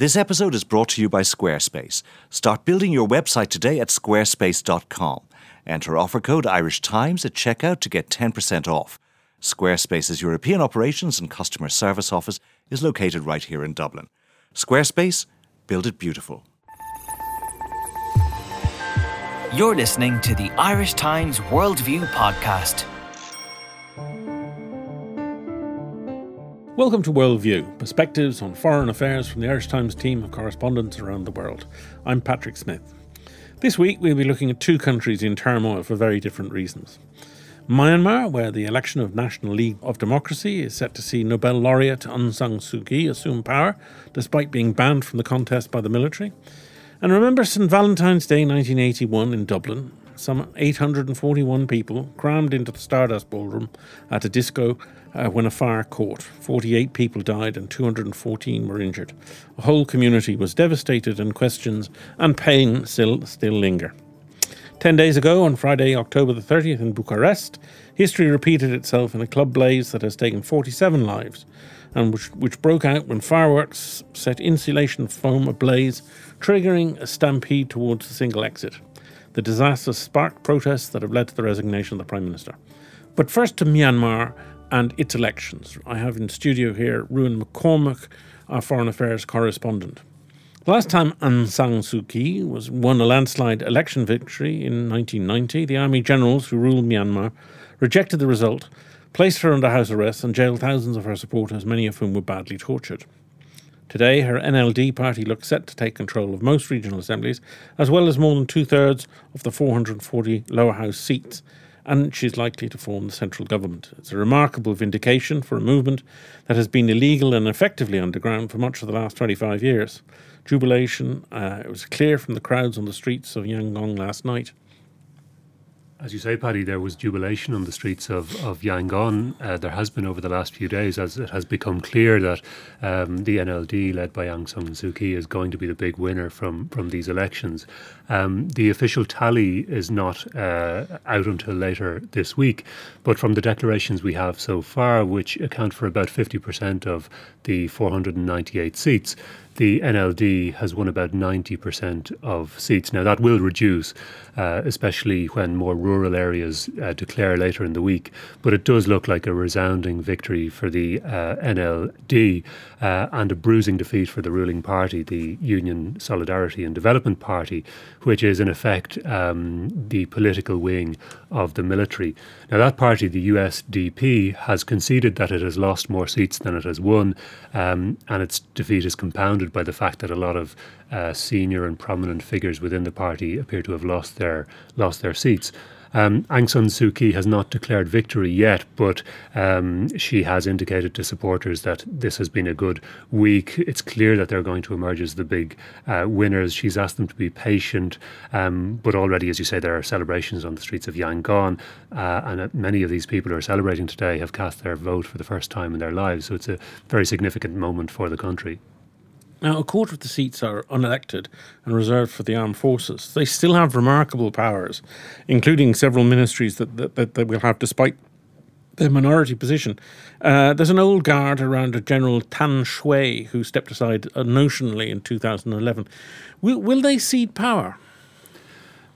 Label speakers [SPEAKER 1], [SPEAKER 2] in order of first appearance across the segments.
[SPEAKER 1] This episode is brought to you by Squarespace. Start building your website today at squarespace.com. Enter offer code Irish Times at checkout to get 10% off. Squarespace's European operations and customer service office is located right here in Dublin. Squarespace, build it beautiful.
[SPEAKER 2] You're listening to the Irish Times Worldview podcast.
[SPEAKER 3] Welcome to Worldview, perspectives on foreign affairs from the Irish Times team of correspondents around the world. I'm Patrick Smyth. This week we'll be looking at two countries in turmoil for very different reasons. Myanmar, where the election of National League of Democracy is set to see Nobel laureate Aung San Suu Kyi assume power, despite being banned from the contest by the military. And remember St Valentine's Day 1981 in Dublin, some 841 people crammed into the Stardust Ballroom at a disco uh, when a fire caught. 48 people died and 214 were injured. A whole community was devastated, and questions and pain still, still linger. Ten days ago, on Friday, October the 30th, in Bucharest, history repeated itself in a club blaze that has taken 47 lives and which, which broke out when fireworks set insulation foam ablaze, triggering a stampede towards the single exit. The disaster sparked protests that have led to the resignation of the Prime Minister. But first to Myanmar and its elections. I have in studio here Ruadhan Mac Cormaic, our foreign affairs correspondent. Last time Aung San Suu Kyi was won a landslide election victory in 1990, the army generals who ruled Myanmar rejected the result, placed her under house arrest, and jailed thousands of her supporters, many of whom were badly tortured. Today, her NLD party looks set to take control of most regional assemblies, as well as more than two thirds of the 440 lower house seats, and she's likely to form the central government. It's a remarkable vindication for a movement that has been illegal and effectively underground for much of the last 25 years. Jubilation, uh, it was clear from the crowds on the streets of Yangon last night.
[SPEAKER 4] As you say, Paddy, there was jubilation on the streets of, of Yangon. Uh, there has been over the last few days as it has become clear that um, the NLD, led by Aung San Suu Kyi, is going to be the big winner from, from these elections. Um, the official tally is not uh, out until later this week, but from the declarations we have so far, which account for about 50% of the 498 seats, the NLD has won about 90% of seats. Now, that will reduce, uh, especially when more rural areas uh, declare later in the week. But it does look like a resounding victory for the uh, NLD uh, and a bruising defeat for the ruling party, the Union Solidarity and Development Party, which is in effect um, the political wing of the military. Now, that party, the USDP, has conceded that it has lost more seats than it has won, um, and its defeat is compounded by the fact that a lot of uh, senior and prominent figures within the party appear to have lost their lost their seats. Um, Aung San Suu Kyi has not declared victory yet, but um, she has indicated to supporters that this has been a good week. It's clear that they're going to emerge as the big uh, winners. She's asked them to be patient, um, but already, as you say, there are celebrations on the streets of Yangon, uh, and uh, many of these people who are celebrating today have cast their vote for the first time in their lives. So it's a very significant moment for the country.
[SPEAKER 3] Now, a quarter of the seats are unelected and reserved for the armed forces. They still have remarkable powers, including several ministries that, that, that they will have despite their minority position. Uh, there's an old guard around a General Than Shwe who stepped aside notionally in 2011. Will, will they cede power?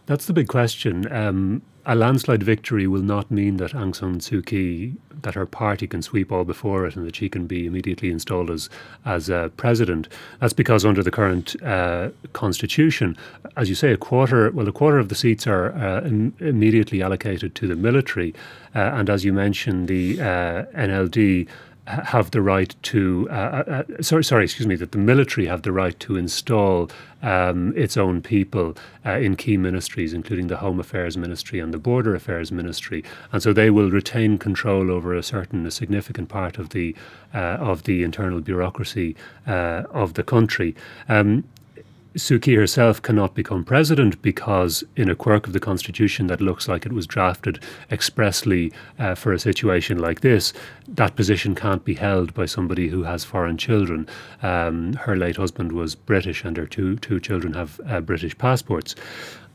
[SPEAKER 4] That's the big question. Um, a landslide victory will not mean that Aung San Suu Kyi, that her party can sweep all before it and that she can be immediately installed as as uh, president. That's because under the current uh, constitution, as you say, a quarter well, a quarter of the seats are uh, Im- immediately allocated to the military, uh, and as you mentioned, the uh, NLD have the right to, uh, uh, uh, sorry, sorry, excuse me, that the military have the right to install um, its own people uh, in key ministries, including the Home Affairs Ministry and the Border Affairs Ministry, and so they will retain control over a certain, a significant part of the uh, of the internal bureaucracy uh, of the country. Um, Suu Kyi herself cannot become president because, in a quirk of the constitution that looks like it was drafted expressly uh, for a situation like this, that position can't be held by somebody who has foreign children. Um, her late husband was British, and her two two children have uh, British passports.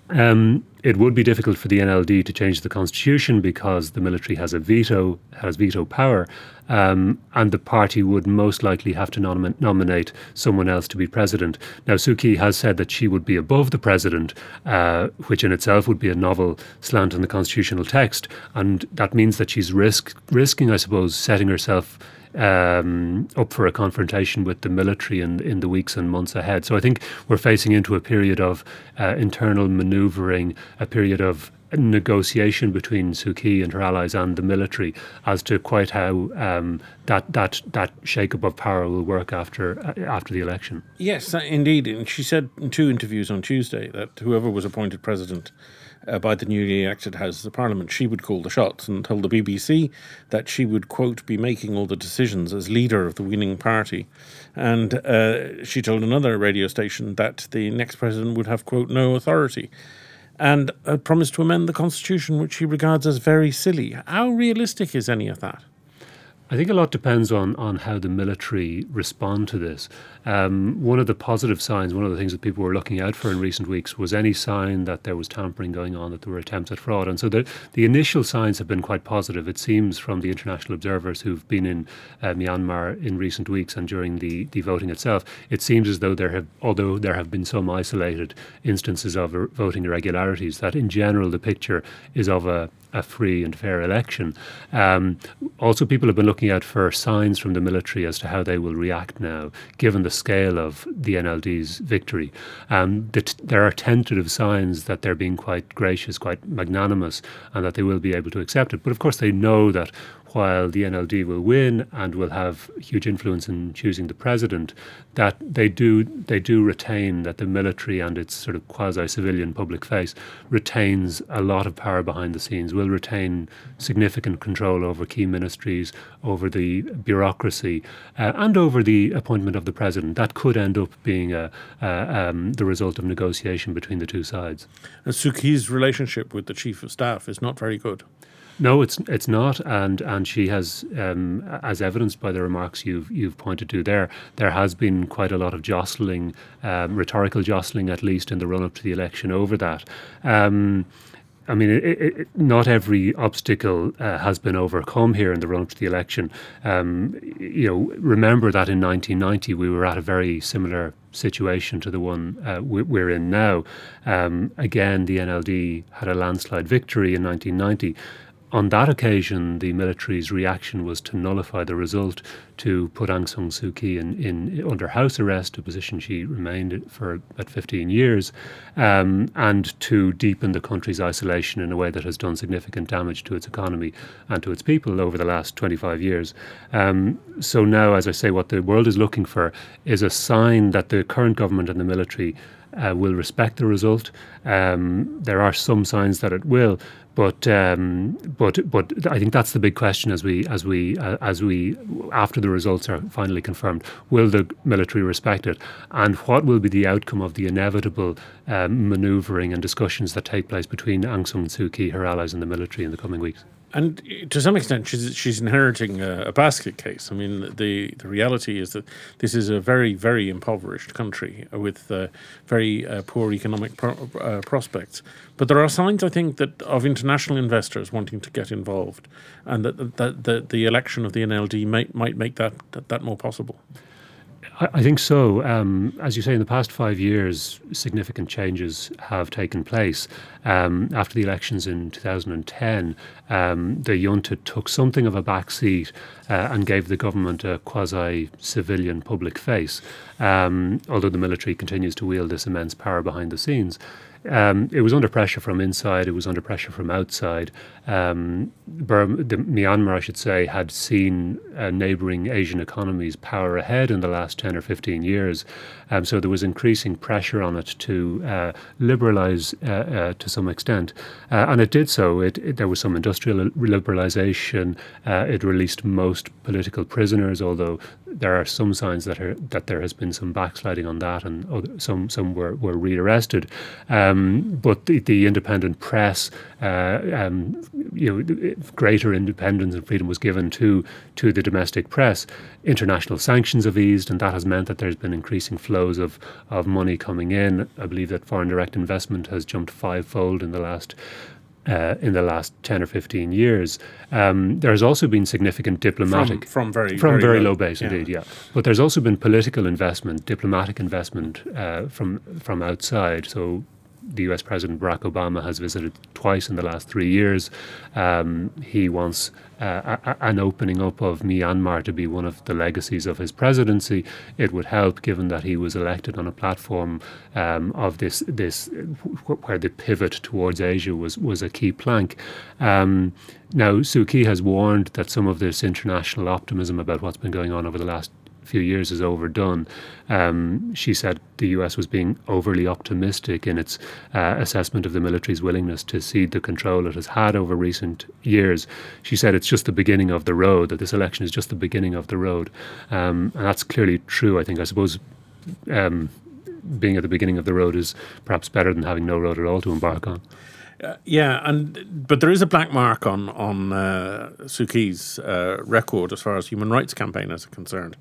[SPEAKER 4] Um, it would be difficult for the NLD to change the constitution because the military has a veto, has veto power, um, and the party would most likely have to nom- nominate someone else to be president. Now, Suu Kyi has said that she would be above the president, uh, which in itself would be a novel slant on the constitutional text, and that means that she's risk risking, I suppose, setting herself um, up for a confrontation with the military in, in the weeks and months ahead. So I think we're facing into a period of uh, internal manoeuvring, a period of negotiation between Suu Kyi and her allies and the military as to quite how um, that that that shake-up of power will work after uh, after the election.
[SPEAKER 3] Yes, indeed. And she said in two interviews on Tuesday that whoever was appointed president uh, by the newly elected Houses of Parliament, she would call the shots and told the BBC that she would, quote, be making all the decisions as leader of the winning party. And uh, she told another radio station that the next president would have, quote, no authority. And uh, promised to amend the constitution, which he regards as very silly. How realistic is any of that?
[SPEAKER 4] I think a lot depends on, on how the military respond to this. Um, one of the positive signs, one of the things that people were looking out for in recent weeks was any sign that there was tampering going on, that there were attempts at fraud. And so the, the initial signs have been quite positive. It seems from the international observers who've been in uh, Myanmar in recent weeks and during the, the voting itself, it seems as though there have, although there have been some isolated instances of voting irregularities, that in general the picture is of a, a free and fair election. Um, also, people have been looking out for signs from the military as to how they will react now, given the scale of the NLD's victory. Um, the t- there are tentative signs that they're being quite gracious, quite magnanimous, and that they will be able to accept it. But of course, they know that while the NLD will win and will have huge influence in choosing the president, that they do they do retain that the military and its sort of quasi-civilian public face retains a lot of power behind the scenes, will retain significant control over key ministries, over the bureaucracy, uh, and over the appointment of the president. That could end up being a, um, the result of negotiation between the two sides.
[SPEAKER 3] And Suu Kyi's relationship with the chief of staff is not very good.
[SPEAKER 4] No, it's it's not, and and she has, um, as evidenced by the remarks you've you've pointed to there, there has been quite a lot of jostling, um, rhetorical jostling, at least in the run up to the election over that. Um, I mean, it, it, not every obstacle uh, has been overcome here in the run up to the election. Um, you know, remember that in 1990 we were at a very similar situation to the one uh, we're in now. Um, again, the NLD had a landslide victory in 1990 on that occasion, the military's reaction was to nullify the result, to put Aung San Suu Kyi in, in under house arrest, a position she remained for about 15 years, um, and to deepen the country's isolation in a way that has done significant damage to its economy and to its people over the last 25 years. Um, so now, as I say, what the world is looking for is a sign that the current government and the military uh, will respect the result. Um, there are some signs that it will, but um, but but I think that's the big question as we as we uh, as we after the results are finally confirmed. Will the military respect it, and what will be the outcome of the inevitable um, manoeuvring and discussions that take place between Aung San Suu Kyi, her allies, and the military in the coming weeks?
[SPEAKER 3] And to some extent, she's she's inheriting a, a, basket case. I mean, the the reality is that this is a very very impoverished country with uh, very uh, poor economic pro- uh, prospects. But there are signs, I think, that of international investors wanting to get involved, and that that, that the election of the NLD might might make that that, that more possible.
[SPEAKER 4] I think so. Um, as you say, in the past five years, significant changes have taken place. Um, after the elections in 2010, um, the junta took something of a backseat uh, and gave the government a quasi civilian public face, um, although the military continues to wield this immense power behind the scenes. Um, it was under pressure from inside. It was under pressure from outside. Um, Myanmar, I should say, had seen uh, neighbouring Asian economies power ahead in the last ten or fifteen years. Um, so there was increasing pressure on it to uh, liberalise uh, uh to some extent, uh, and it did so. It, it, there was some industrial liberalisation. Uh, it released most political prisoners, although there are some signs that are, that there has been some backsliding on that, and other, some some were, were rearrested. Um, but the, the, independent press, um, you know, greater independence and freedom was given to to the domestic press. International sanctions have eased, and that has meant that there's been increasing flows of of money coming in. I believe that foreign direct investment has jumped fivefold in the last uh, in the last 10 or 15 years. Um, there has also been significant diplomatic.
[SPEAKER 3] From, from very,
[SPEAKER 4] from
[SPEAKER 3] very,
[SPEAKER 4] very
[SPEAKER 3] low,
[SPEAKER 4] low, base,
[SPEAKER 3] yeah.
[SPEAKER 4] indeed, yeah. But there's also been political investment, diplomatic investment uh, from, from outside. So the US President Barack Obama has visited twice in the last three years. Um, he wants uh, a, an opening up of Myanmar to be one of the legacies of his presidency. It would help, given that he was elected on a platform um, of this this where the pivot towards Asia was was a key plank. Um, now, Suu Kyi has warned that some of this international optimism about what's been going on over the last few years is overdone. Um, she said the US was being overly optimistic in its uh, assessment of the military's willingness to cede the control it has had over recent years. She said it's just the beginning of the road, that this election is just the beginning of the road. Um, and that's clearly true, I think. I suppose. Um, being at the beginning of the road is perhaps better than having no road at all to embark on.
[SPEAKER 3] Uh, yeah, and but there is a black mark on on uh, Suu Kyi's uh, record as far as human rights campaign are concerned.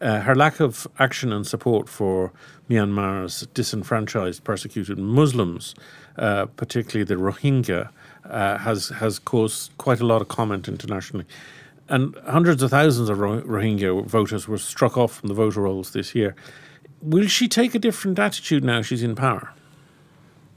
[SPEAKER 3] Uh, her lack of action and support for Myanmar's disenfranchised, persecuted Muslims, uh, particularly the Rohingya, uh, has has caused quite a lot of comment internationally. And hundreds of thousands of Rohingya voters were struck off from the voter rolls this year. Will she take a different attitude now she's in power?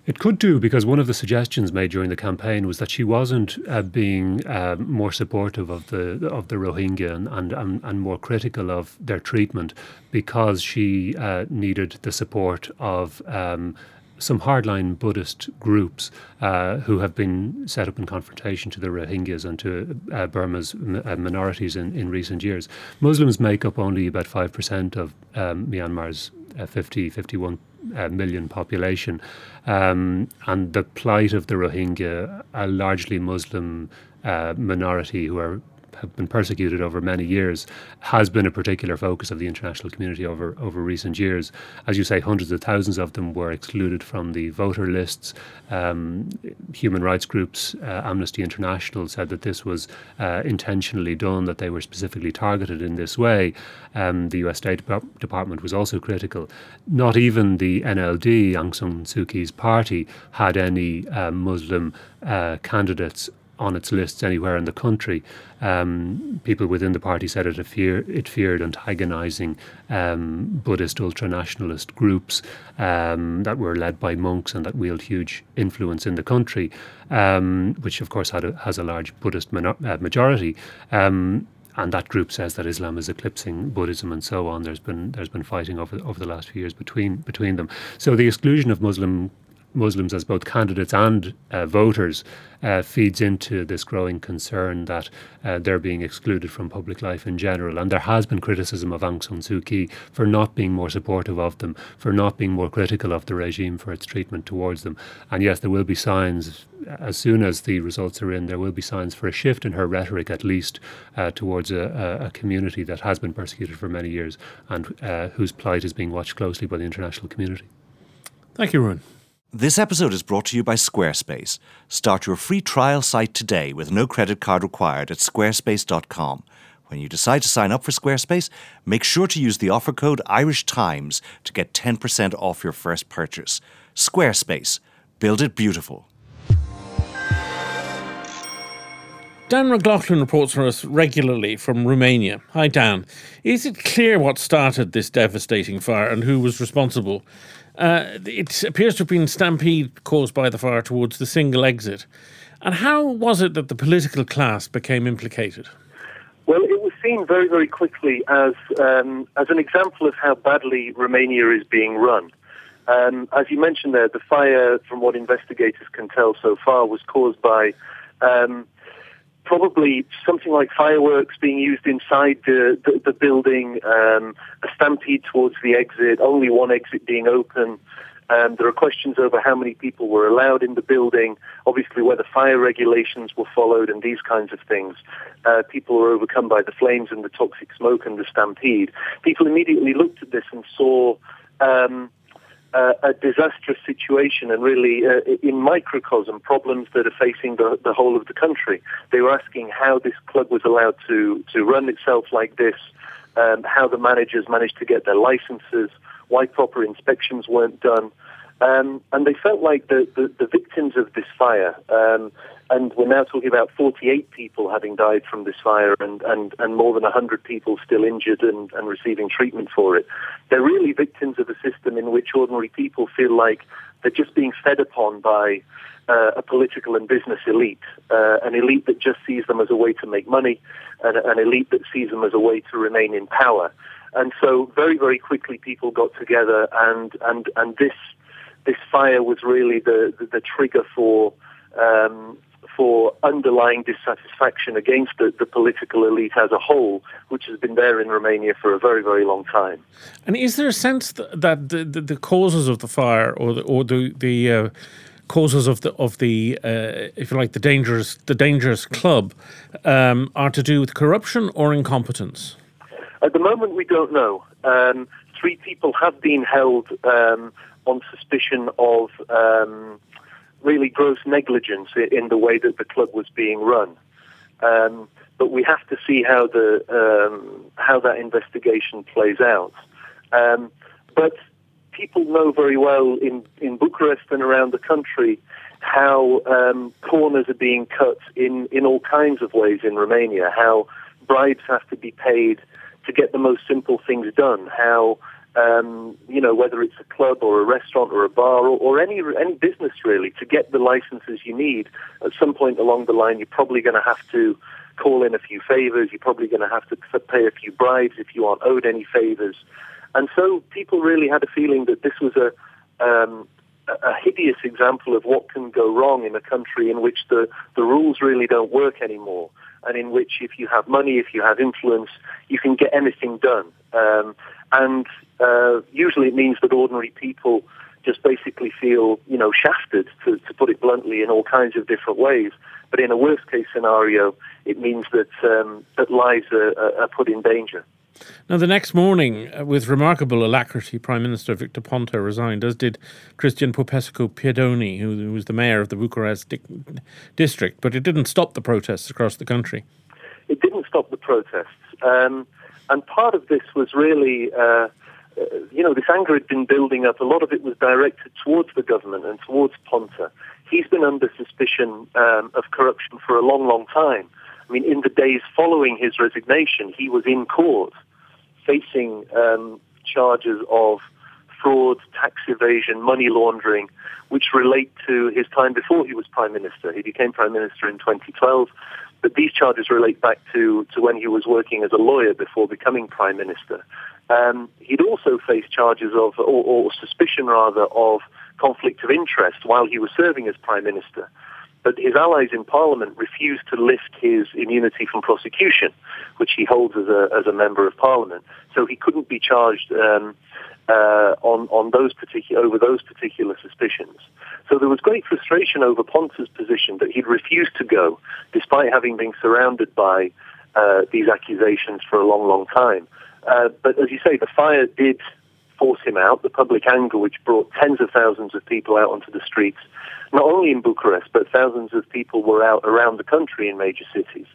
[SPEAKER 4] It could do because one of the suggestions made during the campaign was that she wasn't uh, being uh, more supportive of the of the Rohingya and, and, and more critical of their treatment because she uh, needed the support of. Um, some hardline Buddhist groups uh, who have been set up in confrontation to the Rohingyas and to uh, Burma's uh, minorities in, in recent years. Muslims make up only about 5% of um, Myanmar's uh, 50, 51 uh, million population. Um, and the plight of the Rohingya, a largely Muslim uh, minority who are have been persecuted over many years has been a particular focus of the international community over, over recent years. As you say, hundreds of thousands of them were excluded from the voter lists. Um, human rights groups, uh, Amnesty International, said that this was uh, intentionally done, that they were specifically targeted in this way. Um, the US State Department was also critical. Not even the NLD, Aung San Suu Kyi's party, had any uh, Muslim uh, candidates on its lists anywhere in the country. Um, people within the party said it, fear, it feared antagonising um, Buddhist ultra-nationalist groups um, that were led by monks and that wield huge influence in the country, um, which of course a, has a large Buddhist minor, uh, majority um, and that group says that Islam is eclipsing Buddhism and so on. There's been there's been fighting over over the last few years between between them. So the exclusion of Muslim Muslims as both candidates and uh, voters uh, feeds into this growing concern that uh, they're being excluded from public life in general. And there has been criticism of Aung San Suu Kyi for not being more supportive of them, for not being more critical of the regime for its treatment towards them. And yes, there will be signs, as soon as the results are in, there will be signs for a shift in her rhetoric, at least, uh, towards a, a, community that has been persecuted for many years and uh, whose plight is being watched closely by the international community.
[SPEAKER 3] Thank you, Ruadhan.
[SPEAKER 1] This episode is brought to you by Squarespace. Start your free trial site today with no credit card required at squarespace.com. When you decide to sign up for Squarespace, make sure to use the offer code Irish Times to get 10% off your first purchase. Squarespace. Build it beautiful.
[SPEAKER 3] Dan McLaughlin reports for us regularly from Romania. Hi, Dan. Is it clear what started this devastating fire and who was responsible? Uh, it appears to have been stampede caused by the fire towards the single exit. And how was it that the political class became implicated?
[SPEAKER 5] Well, it was seen very, very quickly as um, as an example of how badly Romania is being run. Um, as you mentioned there, the fire, from what investigators can tell so far, was caused by um, probably something like fireworks being used inside the, the, the building, um, a stampede towards the exit, only one exit being open. Um, there are questions over how many people were allowed in the building, obviously whether fire regulations were followed and these kinds of things. Uh, people were overcome by the flames and the toxic smoke and the stampede. People immediately looked at this and saw um, uh, a disastrous situation and really uh, in microcosm problems that are facing the, the whole of the country. They were asking how this club was allowed to, to run itself like this, um, how the managers managed to get their licenses, why proper inspections weren't done. Um, and they felt like the, the, the victims of this fire, um, and we're now talking about 48 people having died from this fire and, and, and more than 100 people still injured and, and receiving treatment for it. They're really victims of a system in which ordinary people feel like they're just being fed upon by uh, a political and business elite, uh, an elite that just sees them as a way to make money, and an elite that sees them as a way to remain in power. And so very, very quickly people got together and, and, and this, this fire was really the, the, the trigger for, um, for underlying dissatisfaction against the, the, political elite as a whole, which has been there in Romania for a very, very long time.
[SPEAKER 3] And is there a sense that the, the, the causes of the fire or the, or the, the uh, causes of the of the uh, if you like the dangerous the dangerous club um, are to do with corruption or incompetence?
[SPEAKER 5] At the moment, we don't know. Um, three people have been held um, on suspicion of um, really gross negligence in the way that the club was being run. Um, but we have to see how the um, how that investigation plays out. Um, but people know very well in, in Bucharest and around the country how corners are being cut in, in all kinds of ways in Romania, how bribes have to be paid to get the most simple things done. How um, you know whether it's a club or a restaurant or a bar or, or any any business really to get the licenses you need. At some point along the line, you're probably going to have to call in a few favors. You're probably going to have to pay a few bribes if you aren't owed any favors. And so people really had a feeling that this was a um, a hideous example of what can go wrong in a country in which the, the rules really don't work anymore and in which if you have money, if you have influence, you can get anything done. Um, and uh, usually it means that ordinary people just basically feel, you know, shafted, to, to put it bluntly, in all kinds of different ways. But in a worst case scenario, it means that, um, that lives are, are put in danger.
[SPEAKER 3] Now, the next morning, uh, with remarkable alacrity, Prime Minister Victor Ponta resigned, as did Cristian Popescu Piedone, who was the mayor of the Bucharest di- district. But it didn't stop the protests across the country.
[SPEAKER 5] It didn't stop the protests. Um, and part of this was really, uh, uh, you know, this anger had been building up. A lot of it was directed towards the government and towards Ponta. He's been under suspicion um, of corruption for a long, long time. I mean, in the days following his resignation, he was in court facing um, charges of fraud, tax evasion, money laundering, which relate to his time before he was prime minister. He became prime minister in 2012, but these charges relate back to, to when he was working as a lawyer before becoming prime minister. Um, he'd also faced charges of, or, or suspicion rather, of conflict of interest while he was serving as prime minister but his allies in Parliament refused to lift his immunity from prosecution, which he holds as a as a member of Parliament. So he couldn't be charged um, uh, on on those particular over those particular suspicions. So there was great frustration over Ponta's position that he'd refused to go, despite having been surrounded by uh, these accusations for a long, long time. Uh, but as you say, the fire did force him out. The public anger, which brought tens of thousands of people out onto the streets, not only in Bucharest, but thousands of people were out around the country in major cities.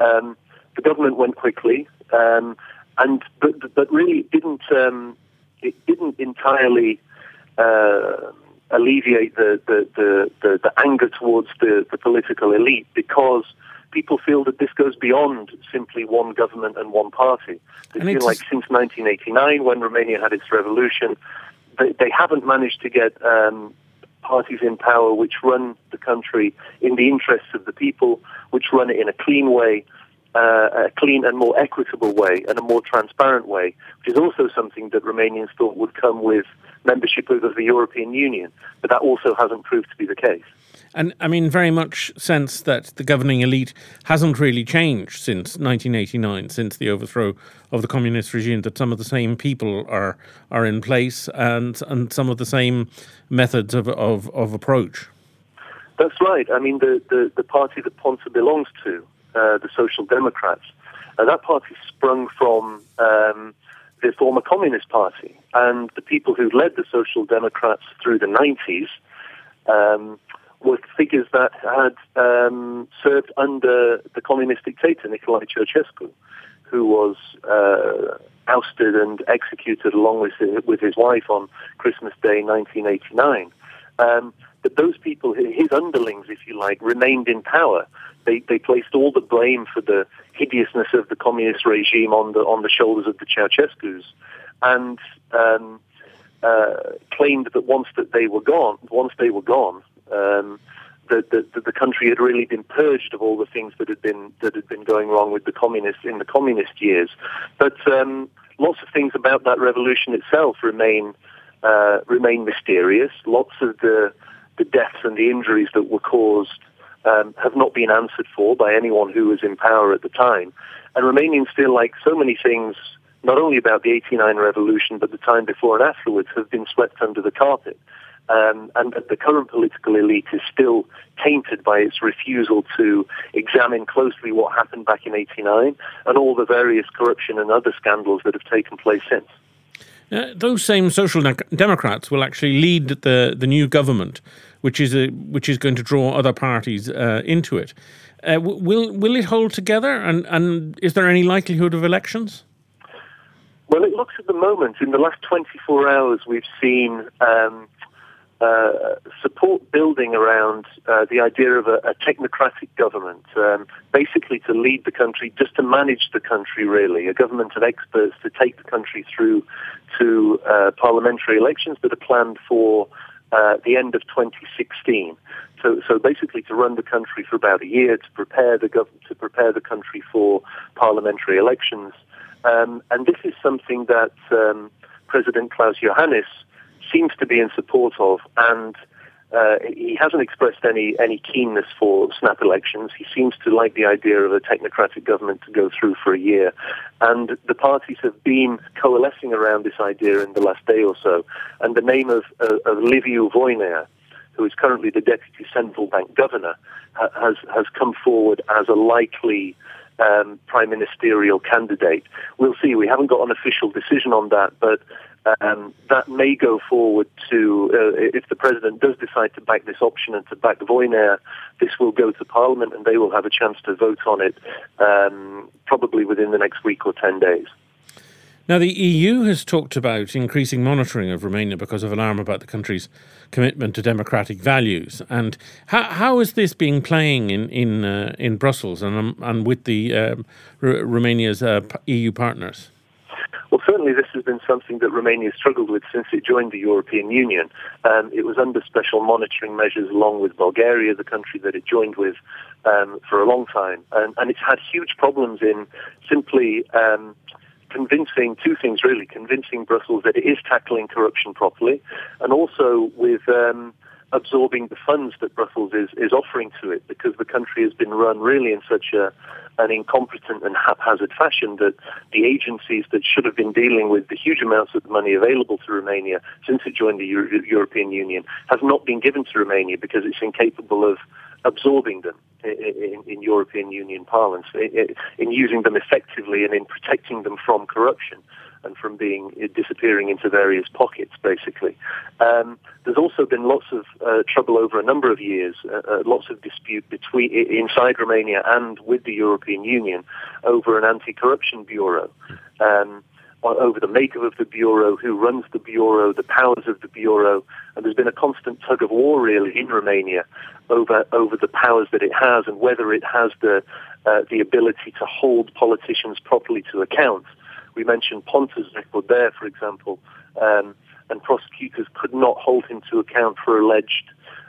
[SPEAKER 5] Um, the government went quickly, um, and but, but really didn't um, it didn't entirely uh, alleviate the the, the, the, the anger towards the, the political elite because people feel that this goes beyond simply one government and one party. They feel like since 1989, when Romania had its revolution, they, they haven't managed to get um, parties in power which run the country in the interests of the people, which run it in a clean way, uh, a clean and more equitable way and a more transparent way, which is also something that Romanians thought would come with membership of the European Union. But that also hasn't proved to be the case.
[SPEAKER 3] And I mean, very much sense that the governing elite hasn't really changed since 1989, since the overthrow of the communist regime. That some of the same people are are in place, and and some of the same methods of of, of approach.
[SPEAKER 5] That's right. I mean, the, the, the party that Ponta belongs to, uh, the Social Democrats, uh, that party sprung from um, the former Communist Party, and the people who led the Social Democrats through the 90s. Um, were figures that had um, served under the communist dictator Nicolae Ceausescu, who was uh, ousted and executed along with his, with his wife on Christmas Day 1989. Um, but those people, his underlings, if you like, remained in power. They, they placed all the blame for the hideousness of the communist regime on the on the shoulders of the Ceausescu's, and um, uh, claimed that once that they were gone, once they were gone, um, that, that, the country had really been purged of all the things that had been that had been going wrong with the communists in the communist years. But um, lots of things about that revolution itself remain uh, remain mysterious. Lots of the the deaths and the injuries that were caused um, have not been answered for by anyone who was in power at the time. And Romanians feel like so many things, not only about the 89 revolution, but the time before and afterwards, have been swept under the carpet. Um, and that the current political elite is still tainted by its refusal to examine closely what happened back in 89 and all the various corruption and other scandals that have taken place since.
[SPEAKER 3] Uh, those same social de- democrats will actually lead the, the new government, which is a, which is going to draw other parties uh, into it. Uh, will will it hold together? And and is there any likelihood of elections?
[SPEAKER 5] Well, it looks at the moment. In the last 24 hours, we've seen um, uh, support building around uh, the idea of a, a technocratic government, um, basically to lead the country, just to manage the country, really, a government of experts to take the country through to uh, parliamentary elections that are planned for uh, the end of 2016. So, so basically, to run the country for about a year to prepare the gov- to prepare the country for parliamentary elections, um, and this is something that um, President Klaus Iohannis seems to be in support of, and uh, he hasn't expressed any any keenness for snap elections. He seems to like the idea of a technocratic government to go through for a year, and the parties have been coalescing around this idea in the last day or so. And the name of, uh, of Liviu Voinea, who is currently the deputy central bank governor, ha- has has come forward as a likely um, prime ministerial candidate. We'll see. We haven't got an official decision on that, but um, that may go forward to, uh, if the president does decide to back this option and to back Voinea, this will go to Parliament and they will have a chance to vote on it um, probably within the next week or 10 days.
[SPEAKER 3] Now, the EU has talked about increasing monitoring of Romania because of alarm about the country's commitment to democratic values. And how, how is this being playing in in uh, in Brussels and um, and with the um, R- Romania's uh, EU partners?
[SPEAKER 5] Well, certainly this has been something that Romania struggled with since it joined the European Union. Um, it was under special monitoring measures along with Bulgaria, the country that it joined with, um, for a long time. And, and, it's had huge problems in simply um, convincing two things, really convincing Brussels that it is tackling corruption properly, and also with um, absorbing the funds that Brussels is, is offering to it because the country has been run really in such a, an incompetent and haphazard fashion that the agencies that should have been dealing with the huge amounts of money available to Romania since it joined the Euro- European Union have not been given to Romania because it's incapable of absorbing them in, in European Union parlance, in, in using them effectively and in protecting them from corruption and from being uh, disappearing into various pockets, basically. Um, there's also been lots of uh, trouble over a number of years, uh, uh, lots of dispute between inside Romania and with the European Union over an anti-corruption bureau. Um, over the makeup of the bureau, who runs the bureau, the powers of the bureau, and there's been a constant tug of war really in Romania over over the powers that it has and whether it has the uh, the ability to hold politicians properly to account. We mentioned Ponta's record there, for example, um, and prosecutors could not hold him to account for alleged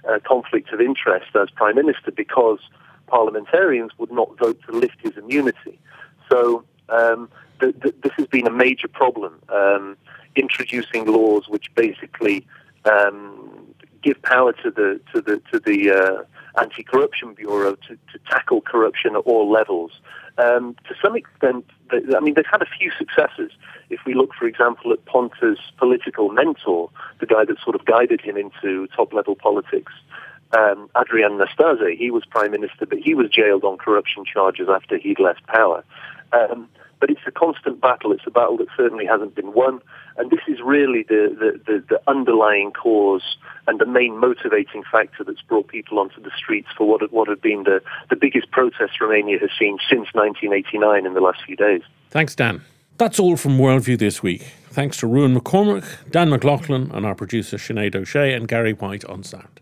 [SPEAKER 5] uh, conflict of interest as prime minister because parliamentarians would not vote to lift his immunity. So um, th- th- this has been a major problem, um, introducing laws which basically um, give power to the to the to the uh, anti-corruption bureau to, to tackle corruption at all levels. Um, to some extent, I mean, they've had a few successes. If we look, for example, at Ponta's political mentor, the guy that sort of guided him into top-level politics, um, Adrian Nastase, he was prime minister, but he was jailed on corruption charges after he'd left power. Um, but it's a constant battle. It's a battle that certainly hasn't been won. And this is really the, the, the, the, underlying cause and the main motivating factor that's brought people onto the streets for what, what had been the, the biggest protest Romania has seen since 1989 in the last few days.
[SPEAKER 3] Thanks, Dan. That's all from Worldview this week. Thanks to Ruadhan Mac Cormaic, Dan McLaughlin, and our producer Sinead O'Shea and Gary White on sound.